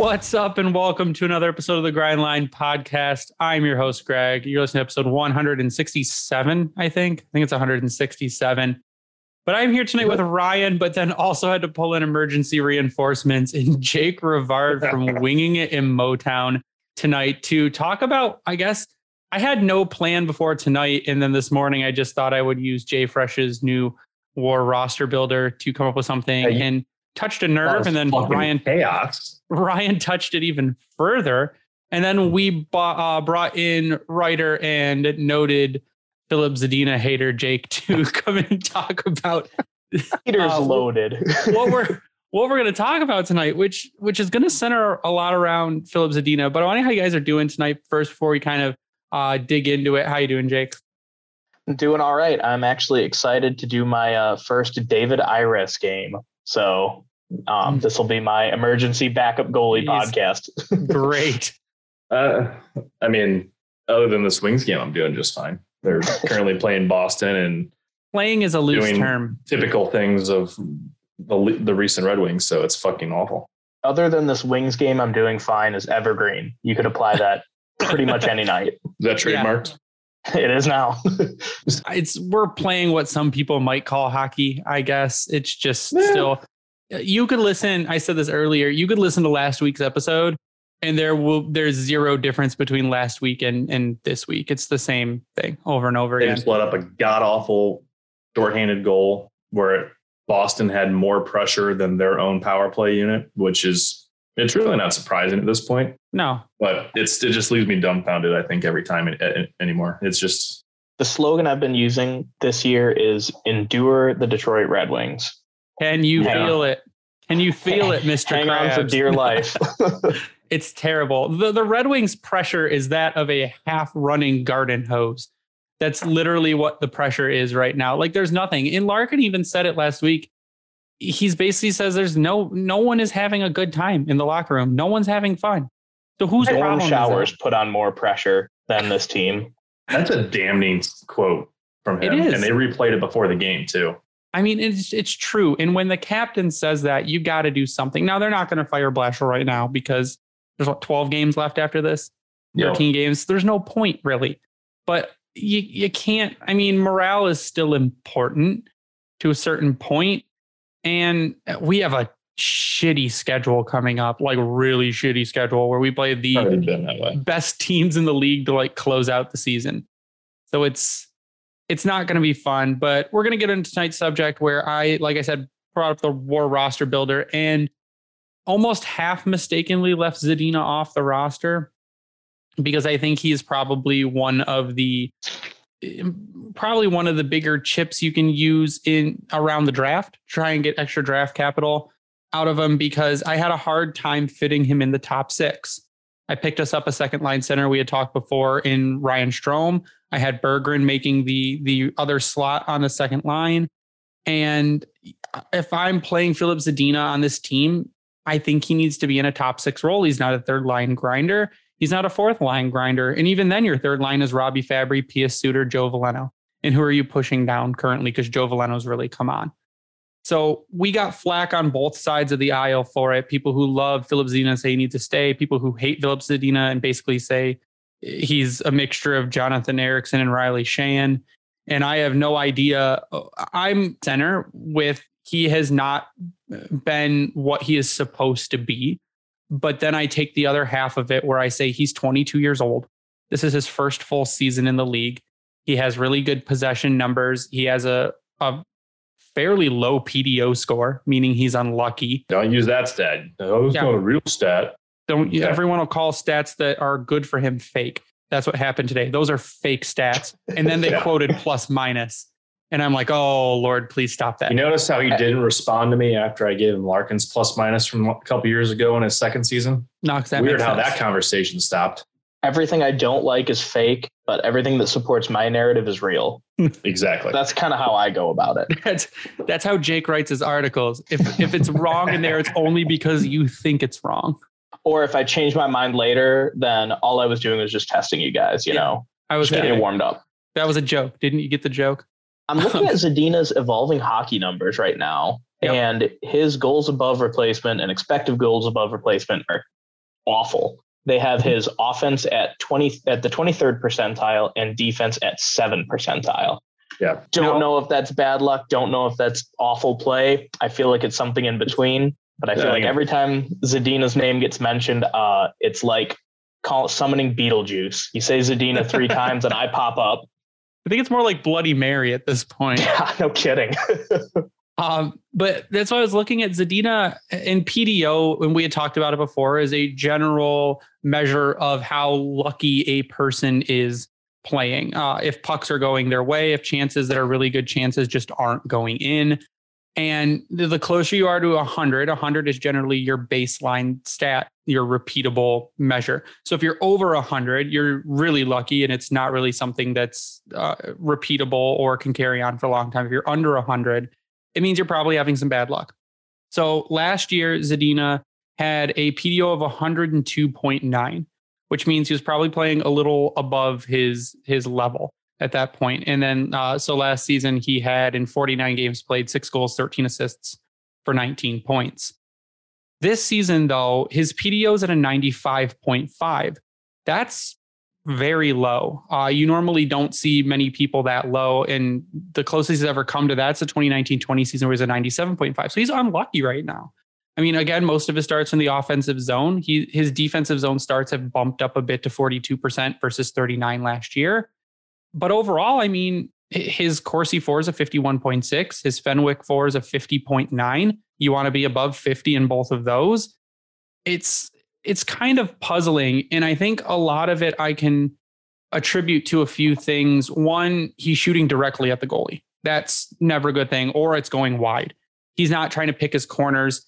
What's up, and welcome to another episode of the Grindline Podcast. I'm your host, Greg. You're listening to episode 167, I think. I think it's 167. But I'm here tonight with Ryan, but then also had to pull in emergency reinforcements in Jake Rivard from Winging It in Motown tonight to talk about, I guess, I had no plan before tonight. And then this morning, I just thought I would use Jay Fresh's new war roster builder to come up with something and touched a nerve. And then Ryan chaos. Ryan touched it even further. And then we bought, uh, brought in writer and noted Filip Zadina hater Jake to come and talk about Peter's Uh, loaded. what we're what we're going to talk about tonight, which which is going to center a lot around Filip Zadina. But I want to know how you guys are doing tonight first before we kind of uh, dig into it. How you doing, Jake? Doing all right. I'm actually excited to do my uh, first David Ayres game. So um, Mm. this will be my emergency backup goalie Jeez. podcast. Great. Uh, I mean, other than the Swings game, I'm doing just fine. They're currently playing Boston and Playing is a loose Doing- term. typical things of the the recent Red Wings. So it's fucking awful. Other than this Wings game, I'm doing fine as Evergreen. You could apply that pretty much any night. Is that Yeah. trademarked? It is now. it's we're playing what some people might call hockey i guess it's just Yeah. still you could listen i said this earlier you could listen to last week's episode and there will there's zero difference between last week and and this week it's the same thing over and over They again They just let up a god awful shorthanded goal where Boston had more pressure than their own power play unit, which is it's really not surprising at this point. no But it's it just leaves me dumbfounded. I think every time it, it- anymore. It's just the slogan I've been using this year is endure the Detroit Red Wings. can you Yeah. feel it can you feel it mr Hang on for dear life. it's terrible. The the Red Wings pressure is that of a half running garden hose. That's literally what the pressure is right now. Like there's nothing. And Larkin even said it last week. He's basically says there's no no one is having a good time in the locker room. No one's having fun. So whose Warm problem showers is put on more pressure than this team. that's a damning quote from him. is. And they replayed it before the game too. I mean, it's it's true. And when the captain says that, you got to do something. Now they're not going to fire Blashill right now because there's what 12 games left after this. You know, 13 games. There's no point really. But you you can't. I mean, morale is still important to a certain point, and we have a shitty schedule coming up, like really shitty schedule where we play the been that way. best teams in the league to like close out the season. So it's it's not going to be fun, but we're going to get into tonight's subject where I, like I said, brought up the war roster builder and almost half mistakenly left Zadina off the roster because I think he's probably one of the probably one of the bigger chips you can use in around the draft. Try and get extra draft capital out of him because I had a hard time fitting him in the top six. I picked us up a second line center. We had talked before in Ryan Strome. I had Berggren making the the other slot on the second line. And if I'm playing Filip Zadina on this team, I think he needs to be in a top six role. He's not a third line grinder. He's not a fourth line grinder. And even then, your third line is Robbie Fabbri, Pius Suter, Joe Veleno. And who are you pushing down currently? Because Joe Veleno's really come on. So we got flack on both sides of the aisle for it. People who love Filip Zadina say he needs to stay. People who hate Filip Zadina and basically say he's a mixture of Jonathan Ericsson and Riley Sheahan. And I have no idea. I'm center with he has not been what he is supposed to be. But then I take the other half of it where I say he's 22 years old. This is his first full season in the league. He has really good possession numbers. He has a, a fairly low PDO score, meaning he's unlucky. Don't use that stat. That was Yeah. not a real stat. Don't Yeah. everyone will call stats that are good for him fake. That's what happened today. Those are fake stats. And then they Yeah. quoted plus minus. And I'm like, oh Lord, please stop that. You notice how he uh, didn't respond to me after I gave him Larkin's plus minus from a couple years ago in his second season? no, 'cause that Weird makes how sense. that conversation stopped. Everything I don't like is fake, but everything that supports my narrative is real. Exactly. That's kind of how I go about it. That's that's how Jake writes his articles. If if it's wrong in there, it's only because you think it's wrong. Or if I change my mind later, then all I was doing was just testing you guys, you Yeah. know, I was getting warmed up. That was a joke. Didn't you get the joke? I'm looking at Zadina's evolving hockey numbers right now, Yep. and his goals above replacement and expected goals above replacement are awful. They have his offense at 20 at the 23rd percentile and defense at 7 percentile. Yeah. Don't No. know if that's bad luck, don't know if that's awful play. I feel like it's something in between, but I feel Yeah, like yeah. every time Zadina's name gets mentioned, uh it's like call summoning Beetlejuice. You say Zadina 3 times and I pop up. I think it's more like Bloody Mary at this point. Yeah, no kidding. Um, but that's why I was looking at Zadina and PDO, when we had talked about it before, as a general measure of how lucky a person is playing. Uh, if pucks are going their way, if chances that are really good chances just aren't going in. And the closer you are to 100, 100 is generally your baseline stat, your repeatable measure. So if you're over 100, you're really lucky and it's not really something that's uh, repeatable or can carry on for a long time. If you're under 100, it means you're probably having some bad luck. So last year, Zadina had a PDO of 102.9, which means he was probably playing a little above his his level at that point. And then, uh, so last season he had in 49 games played six goals, 13 assists for 19 points. This season, though, his PDO is at a 95.5. That's very low. Uh, you normally don't see many people that low. And the closest he's ever come to that's the 2019 20 season where he's a 97.5. So he's unlucky right now. I mean, again, most of his starts in the offensive zone. He his defensive zone starts have bumped up a bit to 42% versus 39 last year. But overall, I mean, his Corsi for is a 51.6, his Fenwick for is a 50.9. You want to be above 50 in both of those. It's it's kind of puzzling. And I think a lot of it I can attribute to a few things. One, he's shooting directly at the goalie. That's never a good thing, or it's going wide. He's not trying to pick his corners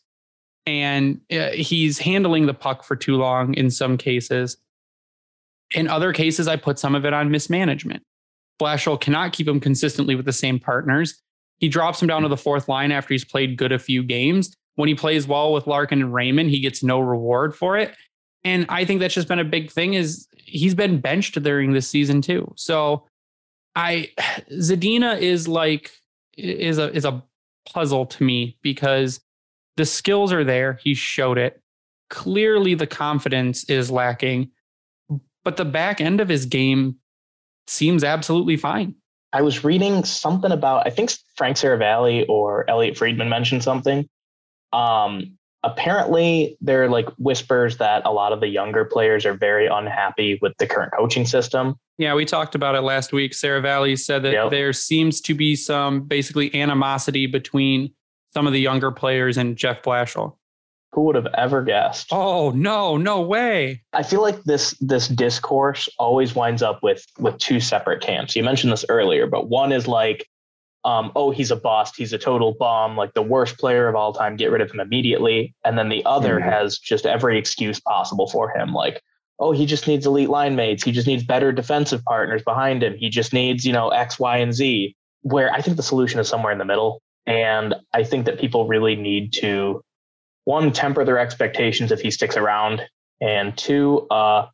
and uh, he's handling the puck for too long in some cases. In other cases, I put some of it on mismanagement. Blashill cannot keep him consistently with the same partners. He drops him down to the fourth line after he's played good a few games. When he plays well with Larkin and Raymond, he gets no reward for it. And I think that's just been a big thing is he's been benched during this season too. So I Zadina is like is a is a puzzle to me because the skills are there. He showed it. Clearly the confidence is lacking, but the back end of his game seems absolutely fine. I was reading something about I think Frank Seravalli or Elliotte Friedman mentioned something. Um, apparently, there are like whispers that a lot of the younger players are very unhappy with the current coaching system. Yeah, we talked about it last week. Seravalli said that Yep. there seems to be some basically animosity between some of the younger players and Jeff Blashill. Who would have ever guessed? Oh no, no way. I feel like this this discourse always winds up with with two separate camps. You mentioned this earlier, but one is like, um, oh, he's a bust, he's a total bomb, like the worst player of all time. Get rid of him immediately. And then the other Mhm. has just every excuse possible for him, like, oh, he just needs elite line mates. He just needs better defensive partners behind him. He just needs you know X, Y, and Z. Where I think the solution is somewhere in the middle, and I think that people really need to one temper their expectations if he sticks around. And two uh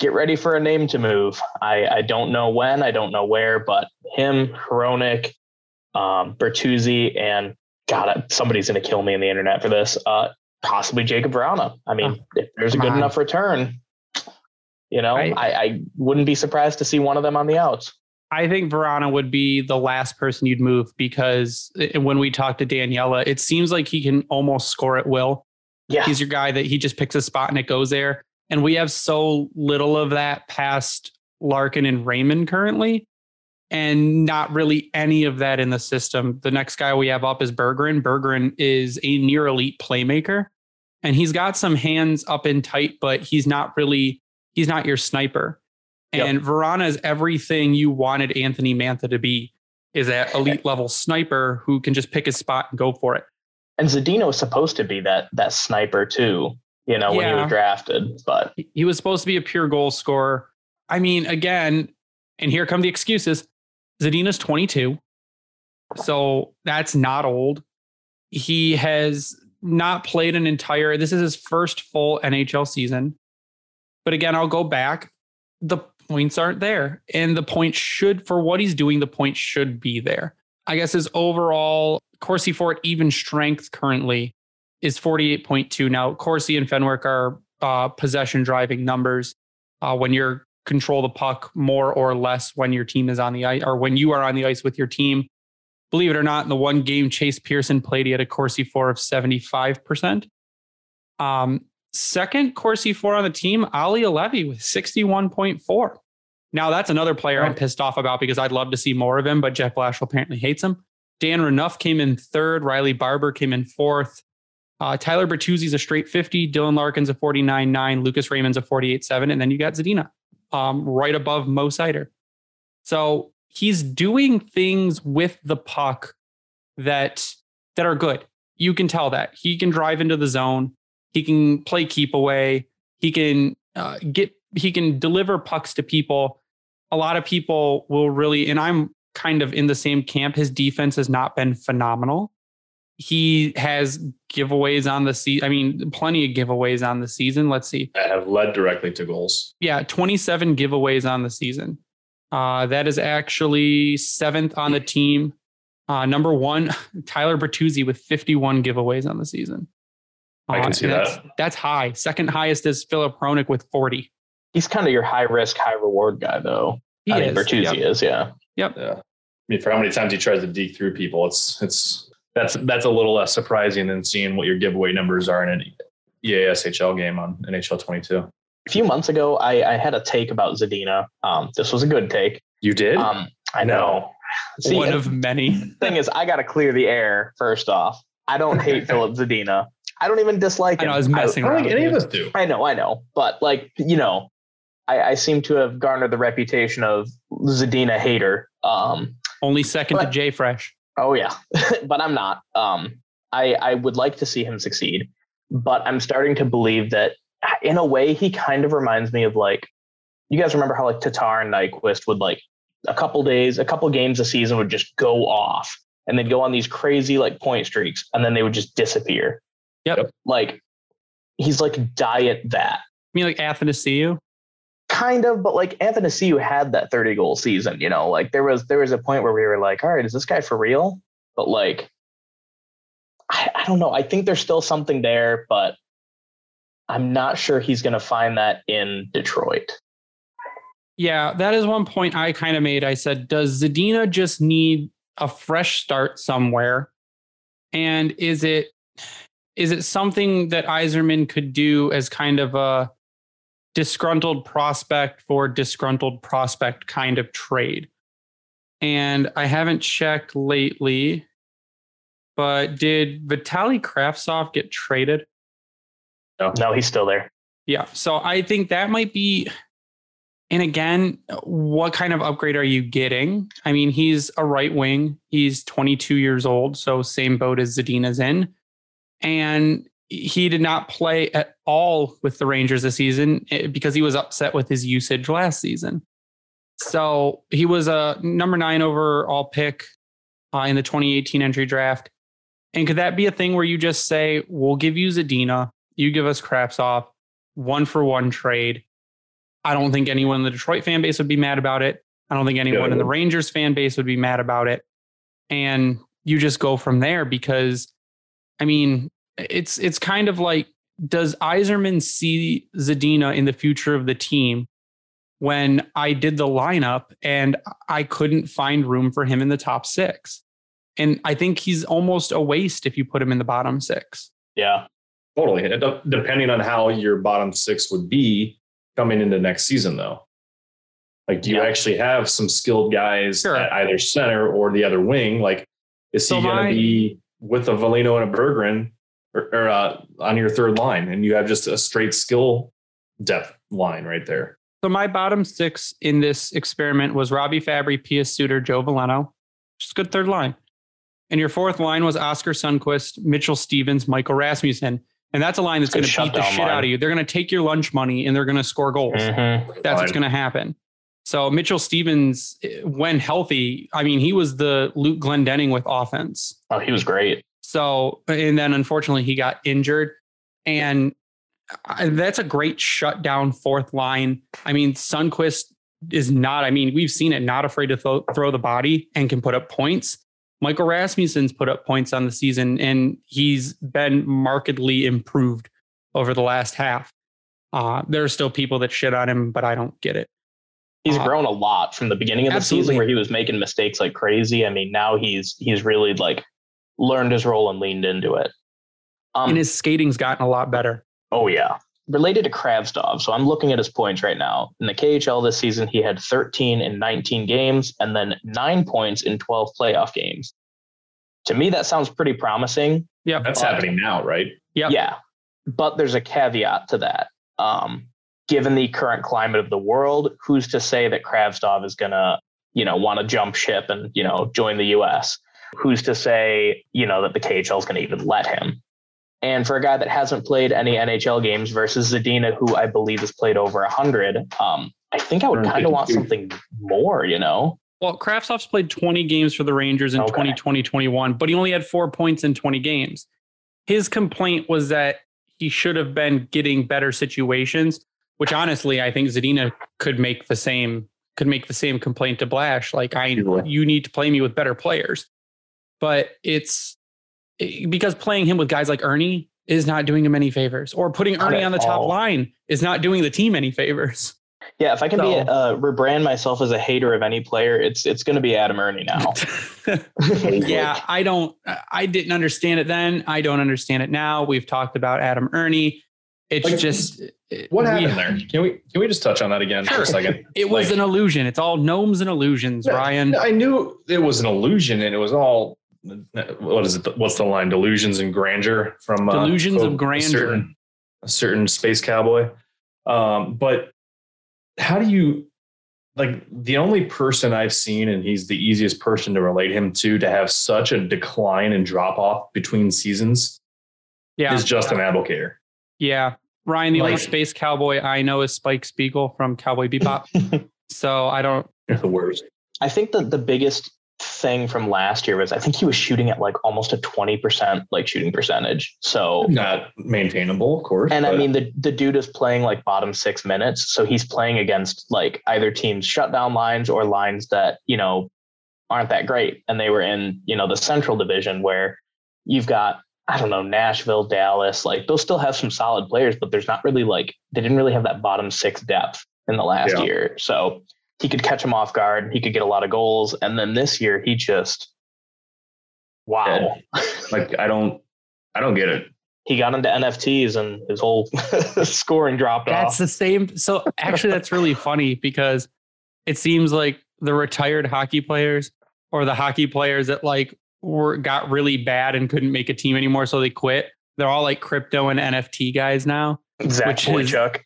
get ready for a name to move. I i don't know when i don't know where but him Hronek, um bertuzzi and god somebody's gonna kill me in the internet for this uh possibly Jakub Vrana i mean if there's a good on. enough return you know I- I, I wouldn't be surprised to see one of them on the outs I think Vrana would be the last person you'd move because uh, when we talked to Daniela, it seems like he can almost score at will. yeah He's your guy that he just picks a spot and it goes there. And we have so little of that past Larkin and Raymond currently, and not really any of that in the system. The next guy we have up is Berggren. Berggren is a near elite playmaker, and he's got some hands up in tight, but he's not really he's not your sniper. Yep. And Vrana is everything you wanted Anthony Mantha to be. Is that elite level sniper who can just pick his spot and go for it. and Zadina was supposed to be that that sniper too you know when he was drafted but He- He was supposed to be a pure goal scorer. I mean, again, and here come the excuses. Zadina's 22. So that's not old. He has not played an entire, this is his first full NHL season. But again, I'll go back. The points aren't there. And the point should, for what he's doing, the point should be there. I guess his overall Corsi for even strength currently is 48.2. Now, Corsi and Fenwick are uh, possession driving numbers uh, when you're control the puck more or less when your team is on the ice or when you are on the ice with your team. Believe it or not, in the one game Chase Pearson played, he had a Corsi for of 75%. Um, second Corsi for on the team, Ali Alevi with 61.4. Now that's another player I'm pissed off about because I'd love to see more of him, but Jeff Blashill apparently hates him. Dan Renouf came in third. Riley Barber came in fourth. Uh, Tyler Bertuzzi's a straight 50. Dylan Larkin's a 49.9. Lucas Raymond's a 48.7. And then you got Zadina um, right above Mo Seider. So he's doing things with the puck that that are good. You can tell that he can drive into the zone. He can play keep away. He can uh, get. He can deliver pucks to people. A lot of people will really, and I'm kind of in the same camp. His defense has not been phenomenal. He has giveaways on the season. I mean, plenty of giveaways on the season. Let's see. That have led directly to goals. Yeah, 27 giveaways on the season. Uh, that is actually seventh on the team. Uh, number one, Tyler Bertuzzi with 51 giveaways on the season. I can see and that. That's, that's high. Second highest is Filip Hronek with 40. He's kind of your high risk, high reward guy, though. He I is. mean, Bertuzzi Yep. is, yeah. Yeah. I mean, for how many times he tries to deke through people, it's it's that's that's a little less surprising than seeing what your giveaway numbers are in an EASHL game on NHL 22. A few months ago, I, I had a take about Zadina. Um, this was a good take. You did? Um, I know. See, One of many. thing is, I got to clear the air first off. I don't hate Filip Zadina. I don't even dislike I know I was messing I don't around. think with any of us do. I know, I know, but like you know, I, I seem to have garnered the reputation of Zadina hater. Um, Only second to But- Jay Fresh. oh yeah, but I'm not. Um, I I would like to see him succeed, but I'm starting to believe that in a way he kind of reminds me of like you guys remember how like Tatar and Nyquist would like a couple days, a couple games a season would just go off and they'd go on these crazy like point streaks and then they would just disappear. Yep. Like he's like diet that. I mean, like Athanasiu. kind of, but like Athanasiu had that 30 goal season, you know, like there was there was a point where we were like, all right, is this guy for real? But like I, I don't know. I think there's still something there, but I'm not sure he's gonna find that in Detroit. Yeah, that is one point I kind of made. I said, does Zadina just need a fresh start somewhere? And is it is it something that Yzerman could do as kind of a disgruntled prospect for disgruntled prospect kind of trade? And I haven't checked lately, but did Vitali Kravtsov get traded? No, No, he's still there. Yeah. So I think that might be. And again, what kind of upgrade are you getting? I mean, he's a right wing. He's 22 years old, so same boat as Zadina's in. And he did not play at all with the Rangers this season eh, because he was upset with his usage last season. So he was a number nine overall pick uh, in the 2018 entry draft. And could that be a thing where you just say, we'll give you Zadina, you give us Kravtsov, one for one trade? I don't think anyone in the Detroit fan base would be mad about it. I don't think anyone in the. Rangers fan base would be mad about it. And you just go from there because I mean, it's it's kind of like does Yzerman see Zadina in the future of the team when I did the lineup and I couldn't find room for him in the top 6? And I think he's almost a waste if you put him in the bottom 6. Yeah. Totally. Depending on how your bottom six would be coming into next season, though. Like, do you Yeah. actually have some skilled guys Sure. at either center or the other wing? Like, is So he going to be with a Veleno and a Berggren or, or uh, on your third line? And you have just a straight skill depth line right there. So my bottom six in this experiment was Robbie Fabbri, Pius Suter, Joe Veleno. Just a good third line. And your fourth line was Oskar Sundqvist, Mitchell Stevens, Michael Rasmussen. And that's a line that's going to beat the shit line. out of you. They're going to take your lunch money and they're going to score goals. Mhm. That's what's going to happen. So Mitchell Stevens, eh, when healthy, I mean, he was the Luke Glendening with offense. Oh, he was great. So, and then unfortunately he got injured. And I- that's a great shutdown fourth line. I mean, Sundqvist is not, I mean, we've seen it, not afraid to throw, throw the body and can put up points. Michael Rasmussen's put up points on the season and he's been markedly improved over the last half. Uh, there are still people that shit on him, but I don't get it. He's Uh, grown a lot from the beginning of the absolutely. season where he was making mistakes like crazy. I mean, now he's he's really like learned his role and leaned into it. Um, and his skating's gotten a lot better. Oh yeah. Related to Kravtsov, so I'm looking at his points right now. In the KHL this season, he had 13 in 19 games and then nine points in 12 playoff games. To me, that sounds pretty promising. Yeah, That's But- happening now, right? Yeah, Yeah, but there's a caveat to that. Um, given the current climate of the world, who's to say that Kravtsov is gonna, you know, want to jump ship and you know join the U.S. Who's to say, you know, that the KHL is going to even let him? And for a guy that hasn't played any NHL games versus Zadina, who I believe has played over 100, um, I think I would kind of want something more, you know? Well, Kravtsov's played 20 games for the Rangers in Okay. 2020 21, but he only had four points in 20 games. His complaint was that he should have been getting better situations, which honestly, I think Zadina could make the same could make the same complaint to Blash. Like I you need to play me with better players. But it's eh, because playing him with guys like Erne is not doing him any favors, or putting Not Erne on the top all. line is not doing the team any favors. Yeah, if I can be uh, rebrand myself as a hater of any player, it's it's going to be Adam Erne now. yeah, I don't. I didn't understand it then. I don't understand it now. We've talked about Adam Erne. It's Like, just What we- happened there? Can we can we just touch on that again for a second? It was Like- an illusion. It's all gnomes and illusions, No, Ryan. I knew it was an illusion, and it was all what is it? What's the line? Delusions and grandeur from uh, Delusions of a grandeur. certain, a certain space cowboy. Um, but how do you like the only person I've seen, and he's the easiest person to relate him to, to have such a decline and drop off between seasons Yeah, is Justin Abdelkader. yeah. Ryan, the only space cowboy I know is Spike Spiegel from Cowboy Bebop. so I don't. You're the worst. I think that the biggest thing from last year was I think he was shooting at like almost a 20% like shooting percentage. So Not maintainable, of course. and I mean the the dude is playing like bottom 6 minutes, so he's playing against like either teams shutdown lines or lines that, you know, aren't that great and they were in, you know, the central division where you've got I don't know, Nashville, Dallas, like those still have some solid players, but there's not really like they didn't really have that bottom 6 depth in the last Yeah. year. So he could catch him off guard. He could get a lot of goals. And then this year, he just, wow. like I don't, I don't get it. he got into NFTs and his whole scoring dropped That's off. That's the same. So actually, that's really funny because it seems like the retired hockey players or the hockey players that like were got really bad and couldn't make a team anymore, so they quit. They're all like crypto and NFT guys now. Zach which is- Boychuk.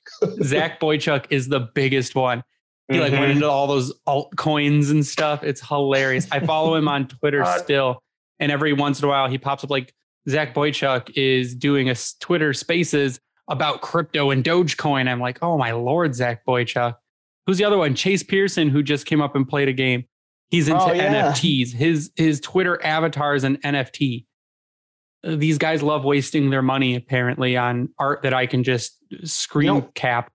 Zach Boychuk is the biggest one. He like went Mhm. into all those altcoins and stuff. It's hilarious. I follow him on Twitter God. still, and every once in a while he pops up like Zach Boychuk is doing a Twitter Spaces about crypto and Dogecoin. I'm like, oh my lord, Zach Boychuk. Who's the other one? Chase Pearson, who just came up and played a game. He's into Oh, yeah. NFTs. His his Twitter avatar is an NFT. Uh, These guys love wasting their money apparently on art that I can just screen You know- cap.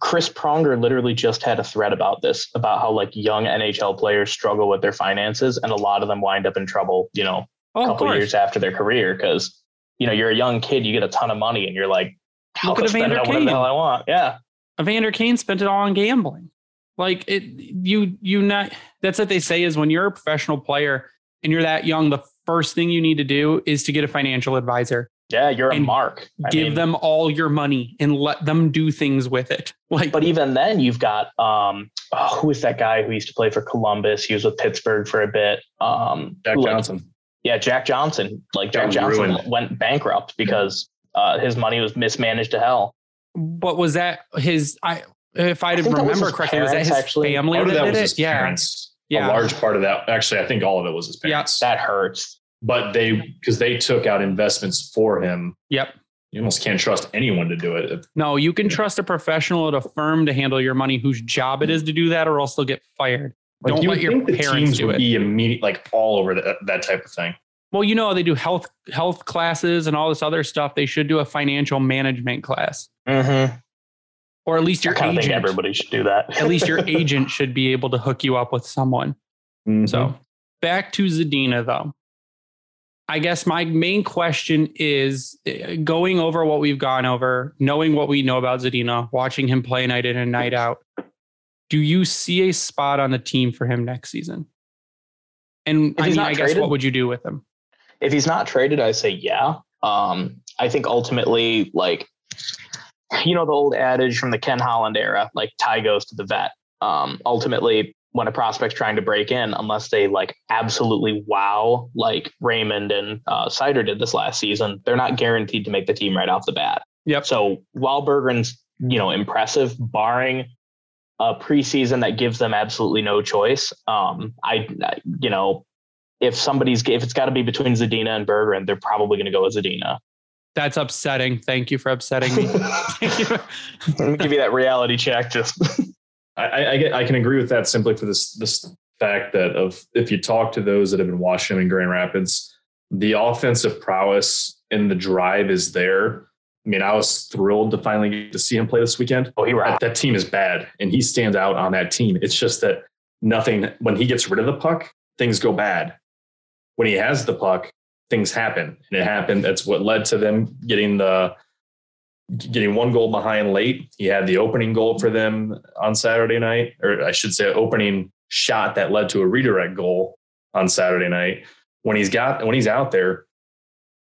Chris Pronger literally just had a thread about this, about how like young NHL players struggle with their finances, and a lot of them wind up in trouble, you know, Oh, a couple years after their career because you know you're a young kid, you get a ton of money, and you're like, how Look at spend Evander it on whatever the Kane. hell I want? Yeah, Evander Kane spent it all on gambling. Like it, you, you not. That's what they say is when you're a professional player and you're that young, the first thing you need to do is to get a financial advisor. Yeah, you're a mark. I Give mean, them all your money and let them do things with it. Like, But even then, you've got um, oh, who is that guy who used to play for Columbus? He was with Pittsburgh for a bit. Um, Jack like, Johnson. Yeah, Jack Johnson. Like Jack Johnson ruined. went bankrupt because uh, his money was mismanaged to hell. what was that? His, I, if I, I think that remember his correctly, was that his actually. family Part of that that did was it? his Yeah, parents. Yeah. A large part of that, actually, I think all of it was his parents. Yeah. parents. That hurts. But they, because they took out investments for him. Yep. You almost can't trust anyone to do it. No, you can trust a professional at a firm to handle your money whose job it is to do that, or else they'll get fired. Like Don't you let your think the parents teams do would it. be immediate, like all over that, that type of thing. Well, you know, they do health health classes and all this other stuff. They should do a financial management class, Mm-hmm. or at least your kind of think agent. everybody should do that. at least your agent should be able to hook you up with someone. Mm-hmm. So back to Zadina though. I guess my main question is uh, going over what we've gone over, knowing what we know about Zadina, watching him play night in and night out. Do you see a spot on the team for him next season? And I mean, I guess what would you do with him? If he's not traded, I say yeah. Um, I think ultimately, like, you know, the old adage from the Ken Holland era, like tie goes to the vet. Um, ultimately, when a prospect's trying to break in, unless they like absolutely wow, like Raymond and uh, Seider did this last season, they're not guaranteed to make the team right off the bat. Yep. So while Berggren's, you know, impressive, barring a preseason that gives them absolutely no choice, um, I, you know, if somebody's if it's got to be between Zadina and Berggren, they're probably going to go with Zadina. That's upsetting. Thank you for upsetting me. Let me give you that reality check. Just I, I, get I can agree with that simply for this this fact that of if you talk to those that have been watching him in Grand Rapids, the offensive prowess and the drive is there. I mean, I was thrilled to finally get to see him play this weekend. Oh, he that, that team is bad, and he stands out on that team. It's just that nothing when he gets rid of the puck, things go bad. When he has the puck, things happen, and it happened. That's what led to them getting the getting one goal behind late. He had the opening goal for them on Saturday night, or I should say, opening shot that led to a redirect goal on Saturday night. When he's got when he's out there,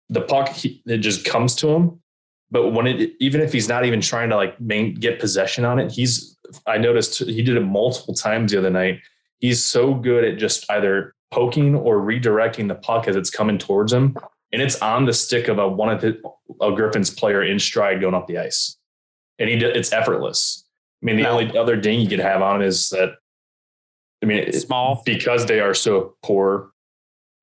the puck he, it just comes to him. But when it even if he's not even trying to like main, get possession on it, he's I noticed he did it multiple times the other night. He's so good at just either poking or redirecting the puck as it's coming towards him and it's on the stick of a one of the a Griffin's player in stride going up the ice, and he it's effortless. I mean, the no. only other ding you could have on it is that, I mean, it's small because they are so poor.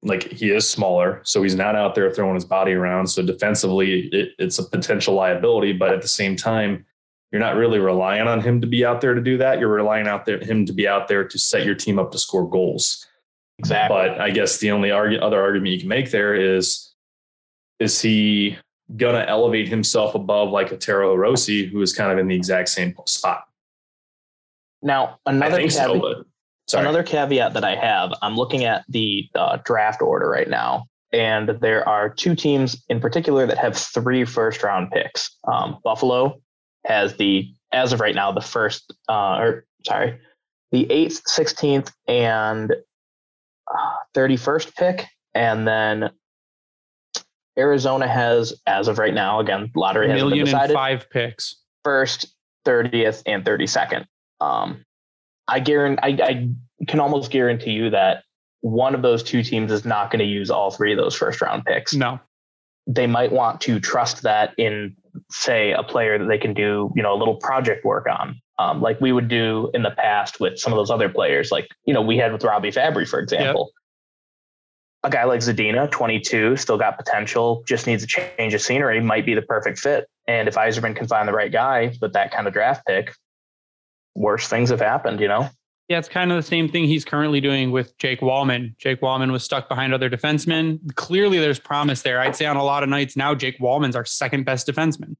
Like he is smaller, so he's not out there throwing his body around. So defensively, it, it's a potential liability. But at the same time, you're not really relying on him to be out there to do that. You're relying out there him to be out there to set your team up to score goals. Exactly. But I guess the only argue, other argument you can make there is is he going to elevate himself above like a Taro Hirose, who is kind of in the exact same spot? Now, another caveat, so, another caveat that I have, I'm looking at the uh, draft order right now, and there are two teams in particular that have three first round picks. Um, Buffalo has the, as of right now, the first, uh, or sorry, the eighth, 16th, and 31st uh, pick. And then Arizona has, as of right now, again, lottery has been decided. And five picks. First, 30th, and 32nd. Um, I guarantee, I, I can almost guarantee you that one of those two teams is not going to use all three of those first round picks. No. They might want to trust that in, say, a player that they can do, you know, a little project work on. Um, like we would do in the past with some of those other players, like, you know, we had with Robbie Fabbri, for example. Yep a guy like Zadina, 22, still got potential, just needs a change of scenery, might be the perfect fit. And if Yzerman can find the right guy with that kind of draft pick, worse things have happened, you know? Yeah, it's kind of the same thing he's currently doing with Jake Walman. Jake Walman was stuck behind other defensemen. Clearly, there's promise there. I'd say on a lot of nights now, Jake Walman's our second best defenseman.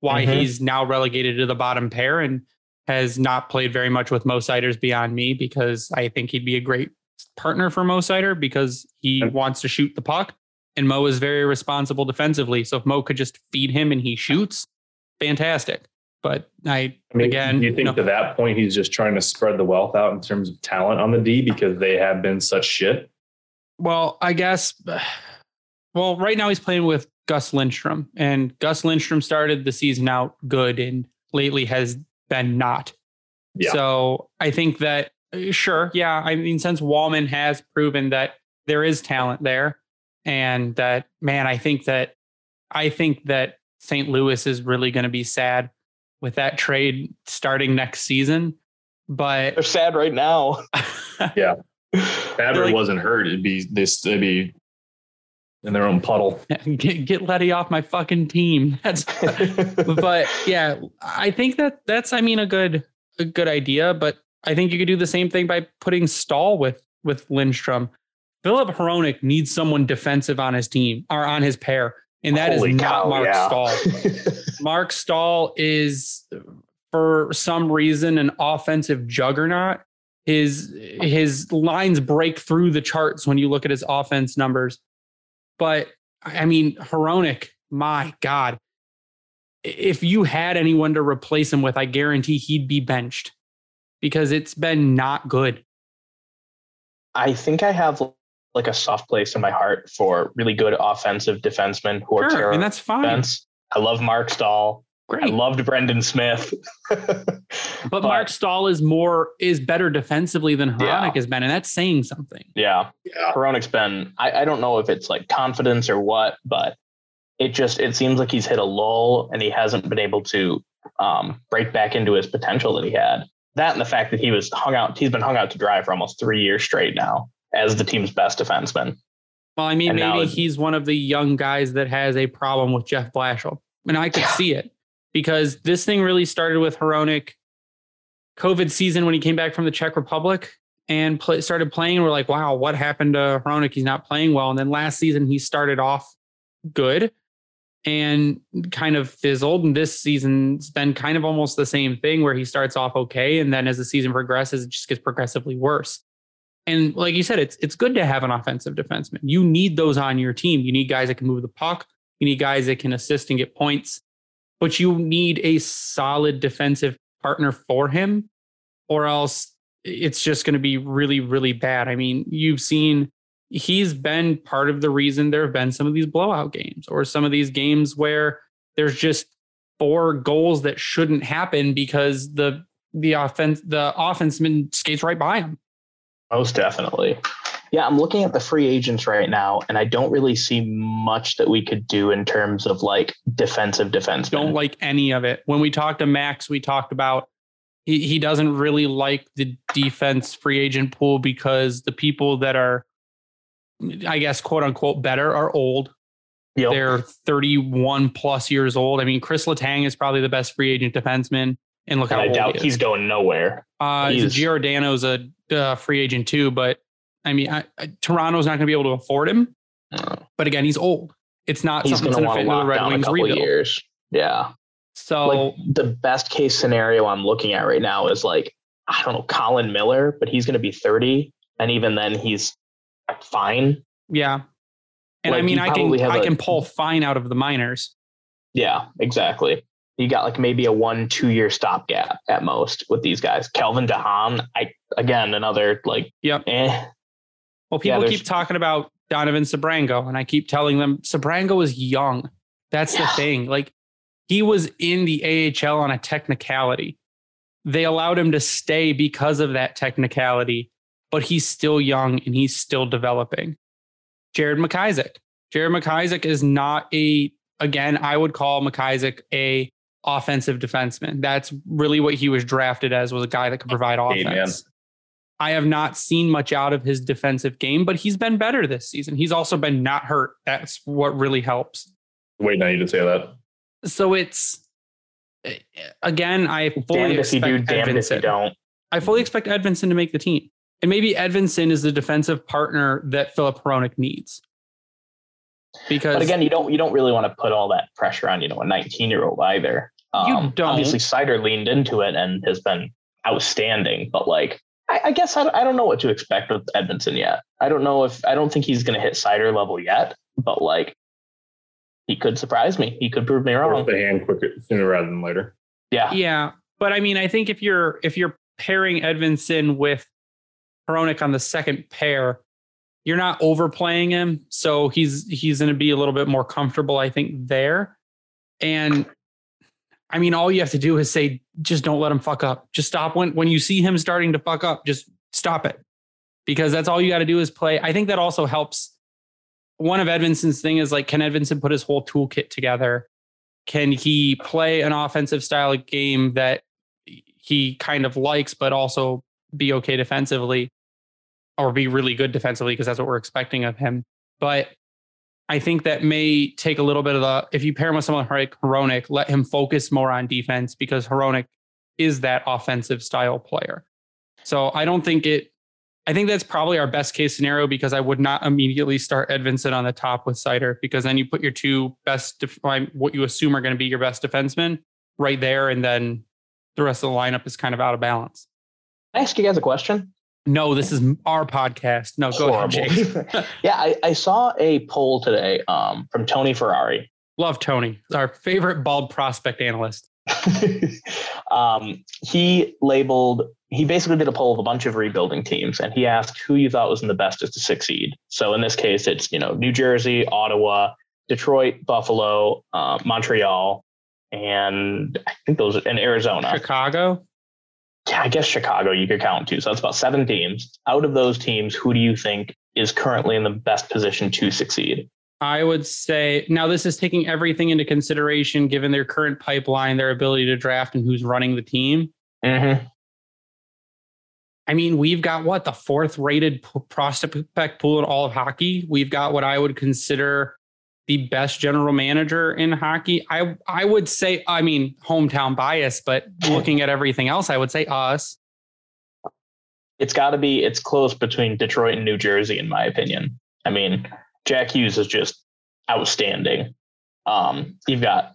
Why mm-hmm. he's now relegated to the bottom pair and has not played very much with Mo Seiders beyond me because I think he'd be a great partner for Mo Seider because he wants to shoot the puck. And Mo is very responsible defensively. So if Mo could just feed him and he shoots, fantastic. But I, I mean, again, do you think know, to that point he's just trying to spread the wealth out in terms of talent on the D because they have been such shit? Well, I guess. Well, right now he's playing with Gus Lindstrom, and Gus Lindstrom started the season out good, and lately has been not. Yeah. So I think that Uh, sure. Yeah. I mean, since Walman has proven that there is talent there and that, man, I think that, I think that St. Louis is really going to be sad with that trade starting next season. But they're sad right now. yeah. Fabbri like, wasn't hurt. It'd be this, it'd be in their own puddle. Get, get Leddy off my fucking team. That's, but yeah, I think that that's, I mean, a good, a good idea, but I think you could do the same thing by putting Staal with with Lindstrom. Philip Hronek needs someone defensive on his team or on his pair, and that Holy is cow, not Mark yeah. Staal. Marc Staal is, for some reason, an offensive juggernaut. His his lines break through the charts when you look at his offense numbers. But I mean, Hronek, my God. If you had anyone to replace him with, I guarantee he'd be benched because it's been not good. I think I have like a soft place in my heart for really good offensive defensemen who are sure, and that's fine. Defense. I love Marc Staal. Great. I loved Brendan Smith. but, but, Marc Staal is more is better defensively than Hronek yeah. has been, and that's saying something. Yeah. yeah. Hronek's been I, I don't know if it's like confidence or what, but it just it seems like he's hit a lull and he hasn't been able to um, break back into his potential that he had. That and the fact that he was hung out, he's been hung out to dry for almost three years straight now as the team's best defenseman. Well, I mean, and maybe he's one of the young guys that has a problem with Jeff Blashill. And I could see it because this thing really started with Hronek COVID season when he came back from the Czech Republic and play, started playing. And we're like, wow, what happened to Hronek? He's not playing well. And then last season he started off good and kind of fizzled. And this season's been kind of almost the same thing where he starts off okay. And then as the season progresses, it just gets progressively worse. And like you said, it's it's good to have an offensive defenseman. You need those on your team. You need guys that can move the puck. You need guys that can assist and get points. But you need a solid defensive partner for him, or else it's just going to be really, really bad. I mean, you've seen he's been part of the reason there have been some of these blowout games or some of these games where there's just four goals that shouldn't happen because the the offense the offenseman skates right by him. Most definitely. Yeah, I'm looking at the free agents right now, and I don't really see much that we could do in terms of like defensive defense. Don't like any of it. When we talked to Max, we talked about he, he doesn't really like the defense free agent pool because the people that are, I guess, quote unquote, better are old. Yep. They're 31 plus years old. I mean, Chris Letang is probably the best free agent defenseman. And look and how I doubt he he's going nowhere. Uh, Giordano's a uh, free agent too, but I mean, I, I, Toronto's not going to be able to afford him. No. But again, he's old. It's not he's something to fit into the Red Wings rebuild. Years. Yeah. So like the best case scenario I'm looking at right now is like I don't know Colin Miller, but he's going to be 30, and even then he's fine. Yeah. And like I mean, I can I a, can pull fine out of the minors. Yeah, exactly you got like maybe a one two year stopgap at most with these guys. Calvin de Haan, I again another like yep. Eh. Well, people yeah, keep talking about Donovan Sebrango, and I keep telling them Sebrango was young. That's yeah. the thing. Like he was in the AHL on a technicality. They allowed him to stay because of that technicality, but he's still young and he's still developing. Jared McIsaac. Jared McIsaac is not a again, I would call McIsaac a offensive defenseman. That's really what he was drafted as was a guy that could provide offense. Hey, I have not seen much out of his defensive game, but he's been better this season. He's also been not hurt. That's what really helps. Wait, now you didn't say that. So it's eh, again, I fully damned expect if you do, damned if you don't. I fully expect Edvinsson to make the team. And maybe Edvinsson is the defensive partner that Filip Hronek needs. Because but again, you don't you don't really want to put all that pressure on you know a 19 year old either. Um, you don't. Obviously, Seider leaned into it and has been outstanding, but like I, I guess I, I don't know what to expect with Edvinsson yet. I don't know if I don't think he's going to hit Seider level yet, but like he could surprise me. He could prove me wrong. the hand quicker sooner rather than later. Yeah, yeah. But I mean, I think if you're if you're pairing Edvinsson with On the second pair, you're not overplaying him, so he's he's going to be a little bit more comfortable, I think, there. And I mean, all you have to do is say, just don't let him fuck up. Just stop when when you see him starting to fuck up. Just stop it, because that's all you got to do is play. I think that also helps. One of Edvinsson's thing is like, can Edvinsson put his whole toolkit together? Can he play an offensive style of game that he kind of likes, but also be okay defensively? Or be really good defensively because that's what we're expecting of him. But I think that may take a little bit of the if you pair him with someone like Hronek, let him focus more on defense because Hronek is that offensive style player. So I don't think it. I think that's probably our best case scenario because I would not immediately start Edvinsson on the top with Seider because then you put your two best, what you assume are going to be your best defensemen right there, and then the rest of the lineup is kind of out of balance. I ask you guys a question. No, this is our podcast. No, go Horrible. ahead, Jake. yeah, I, I saw a poll today um, from Tony Ferrari. Love Tony, our favorite bald prospect analyst. um, he labeled, he basically did a poll of a bunch of rebuilding teams and he asked who you thought was in the best to succeed. So in this case, it's, you know, New Jersey, Ottawa, Detroit, Buffalo, uh, Montreal, and I think those are in Arizona. Chicago. Yeah, I guess Chicago you could count too. So that's about seven teams. Out of those teams, who do you think is currently in the best position to succeed? I would say now this is taking everything into consideration, given their current pipeline, their ability to draft, and who's running the team. Mm-hmm. I mean, we've got what the fourth rated prospect pool in all of hockey. We've got what I would consider the best general manager in hockey. I I would say, I mean, hometown bias, but looking at everything else, I would say us. It's got to be. It's close between Detroit and New Jersey, in my opinion. I mean, Jack Hughes is just outstanding. Um, you've got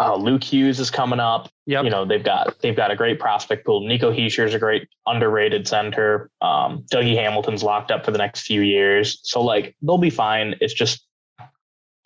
uh, Luke Hughes is coming up. Yep. You know they've got they've got a great prospect pool. Nico Hischier is a great underrated center. Um, Dougie Hamilton's locked up for the next few years, so like they'll be fine. It's just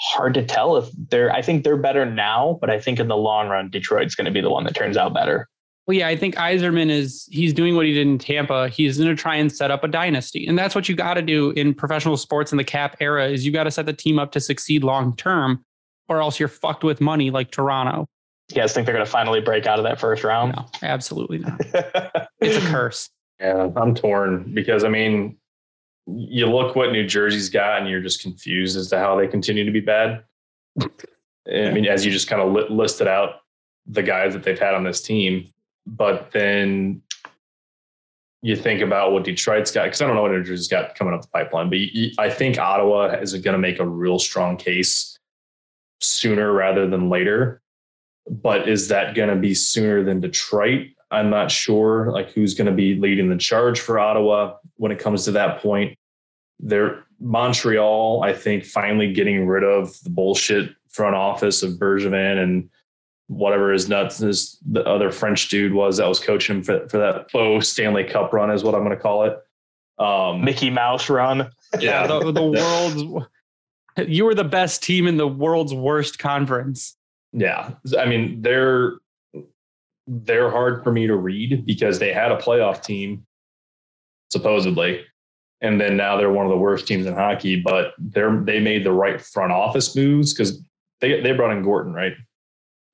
hard to tell if they're. I think they're better now, but I think in the long run, Detroit's going to be the one that turns out better. Well, yeah, I think Yzerman is he's doing what he did in Tampa. He's going to try and set up a dynasty, and that's what you got to do in professional sports in the cap era. Is you got to set the team up to succeed long term, or else you're fucked with money like Toronto. You guys think they're going to finally break out of that first round? No, absolutely not. it's a curse. Yeah, I'm torn because I mean, you look what New Jersey's got, and you're just confused as to how they continue to be bad. I mean, as you just kind of li- listed out the guys that they've had on this team, but then you think about what Detroit's got because I don't know what New Jersey's got coming up the pipeline, but you, you, I think Ottawa is going to make a real strong case sooner rather than later. But is that going to be sooner than Detroit? I'm not sure. Like who's going to be leading the charge for Ottawa when it comes to that point. They're Montreal, I think, finally getting rid of the bullshit front office of Bergevin and whatever his nuts is the other French dude was that was coaching him for, for that faux Stanley Cup run is what I'm going to call it. Um, Mickey Mouse run. Yeah, the, the world's you were the best team in the world's worst conference. Yeah, I mean they're they're hard for me to read because they had a playoff team supposedly, and then now they're one of the worst teams in hockey. But they're they made the right front office moves because they they brought in Gorton, right?